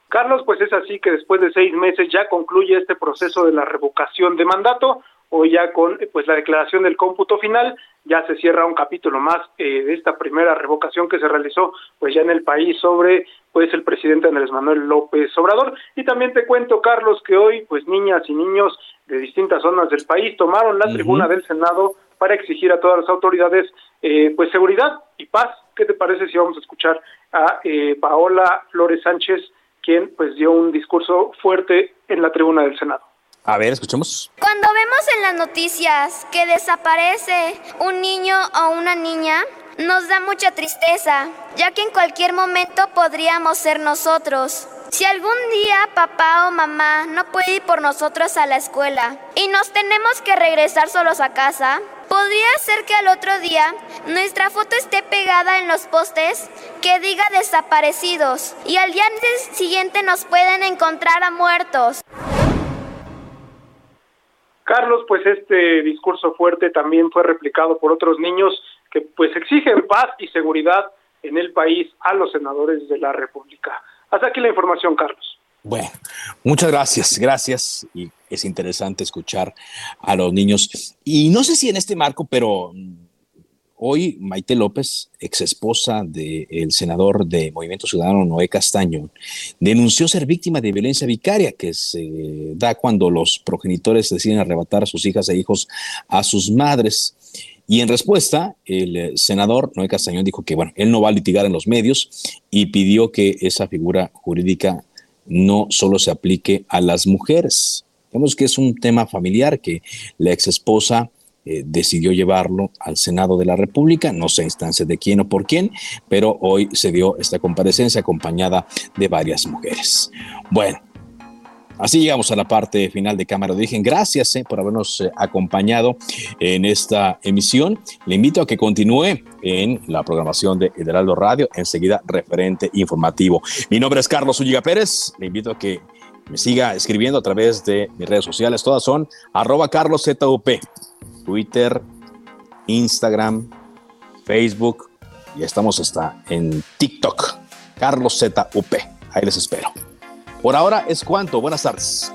S23: Carlos, pues es así que después de seis meses ya concluye este proceso de la revocación de mandato hoy ya con pues la declaración del cómputo final ya se cierra un capítulo más eh, de esta primera revocación que se realizó pues ya en el país sobre pues el presidente Andrés Manuel López Obrador. Y también te cuento Carlos que hoy pues niñas y niños de distintas zonas del país tomaron la tribuna del Senado para exigir a todas las autoridades eh, pues seguridad y paz. Qué te parece si vamos a escuchar a eh, Paola Flores Sánchez quien pues dio un discurso fuerte en la tribuna del Senado
S5: a ver, escuchemos.
S25: Cuando vemos en las noticias que desaparece un niño o una niña, nos da mucha tristeza, ya que en cualquier momento podríamos ser nosotros. Si algún día papá o mamá no puede ir por nosotros a la escuela y nos tenemos que regresar solos a casa, podría ser que al otro día nuestra foto esté pegada en los postes que diga desaparecidos y al día siguiente nos pueden encontrar a muertos.
S23: Carlos, pues este discurso fuerte también fue replicado por otros niños que pues exigen paz y seguridad en el país a los senadores de la República. Hasta aquí la información, Carlos.
S5: Bueno, muchas gracias, gracias. Y es interesante escuchar a los niños. Y no sé si en este marco, pero Hoy Maite López, ex esposa del senador de Movimiento Ciudadano Noé Castaño, denunció ser víctima de violencia vicaria que se da cuando los progenitores deciden arrebatar a sus hijas e hijos a sus madres. Y en respuesta, el senador Noé Castañón dijo que, bueno, él no va a litigar en los medios y pidió que esa figura jurídica no solo se aplique a las mujeres. Vemos que es un tema familiar que la ex esposa eh, decidió llevarlo al Senado de la República, no sé instancia de quién o por quién, pero hoy se dio esta comparecencia acompañada de varias mujeres. Bueno, Así llegamos a la parte final de Cámara de Origen. Gracias eh, por habernos eh, acompañado en esta emisión. Le invito a que continúe en la programación de Heraldo Radio, enseguida referente informativo. Mi nombre es Carlos Ulliga Pérez. Le invito a que me siga escribiendo a través de mis redes sociales. Todas son arroba carloszup. Twitter, Instagram, Facebook y estamos hasta en TikTok. Carlos ZUP. Ahí les espero. Por ahora es cuanto. Buenas tardes.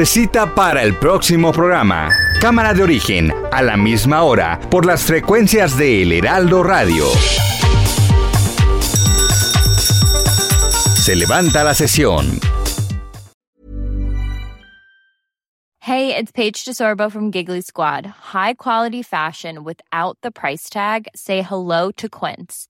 S4: Se cita para el próximo programa. Cámara de origen, a la misma hora, por las frecuencias de El Heraldo Radio. Se levanta la sesión.
S26: Hey, it's Paige DeSorbo from Giggly Squad. High quality fashion without the price tag. Say hello to Quince.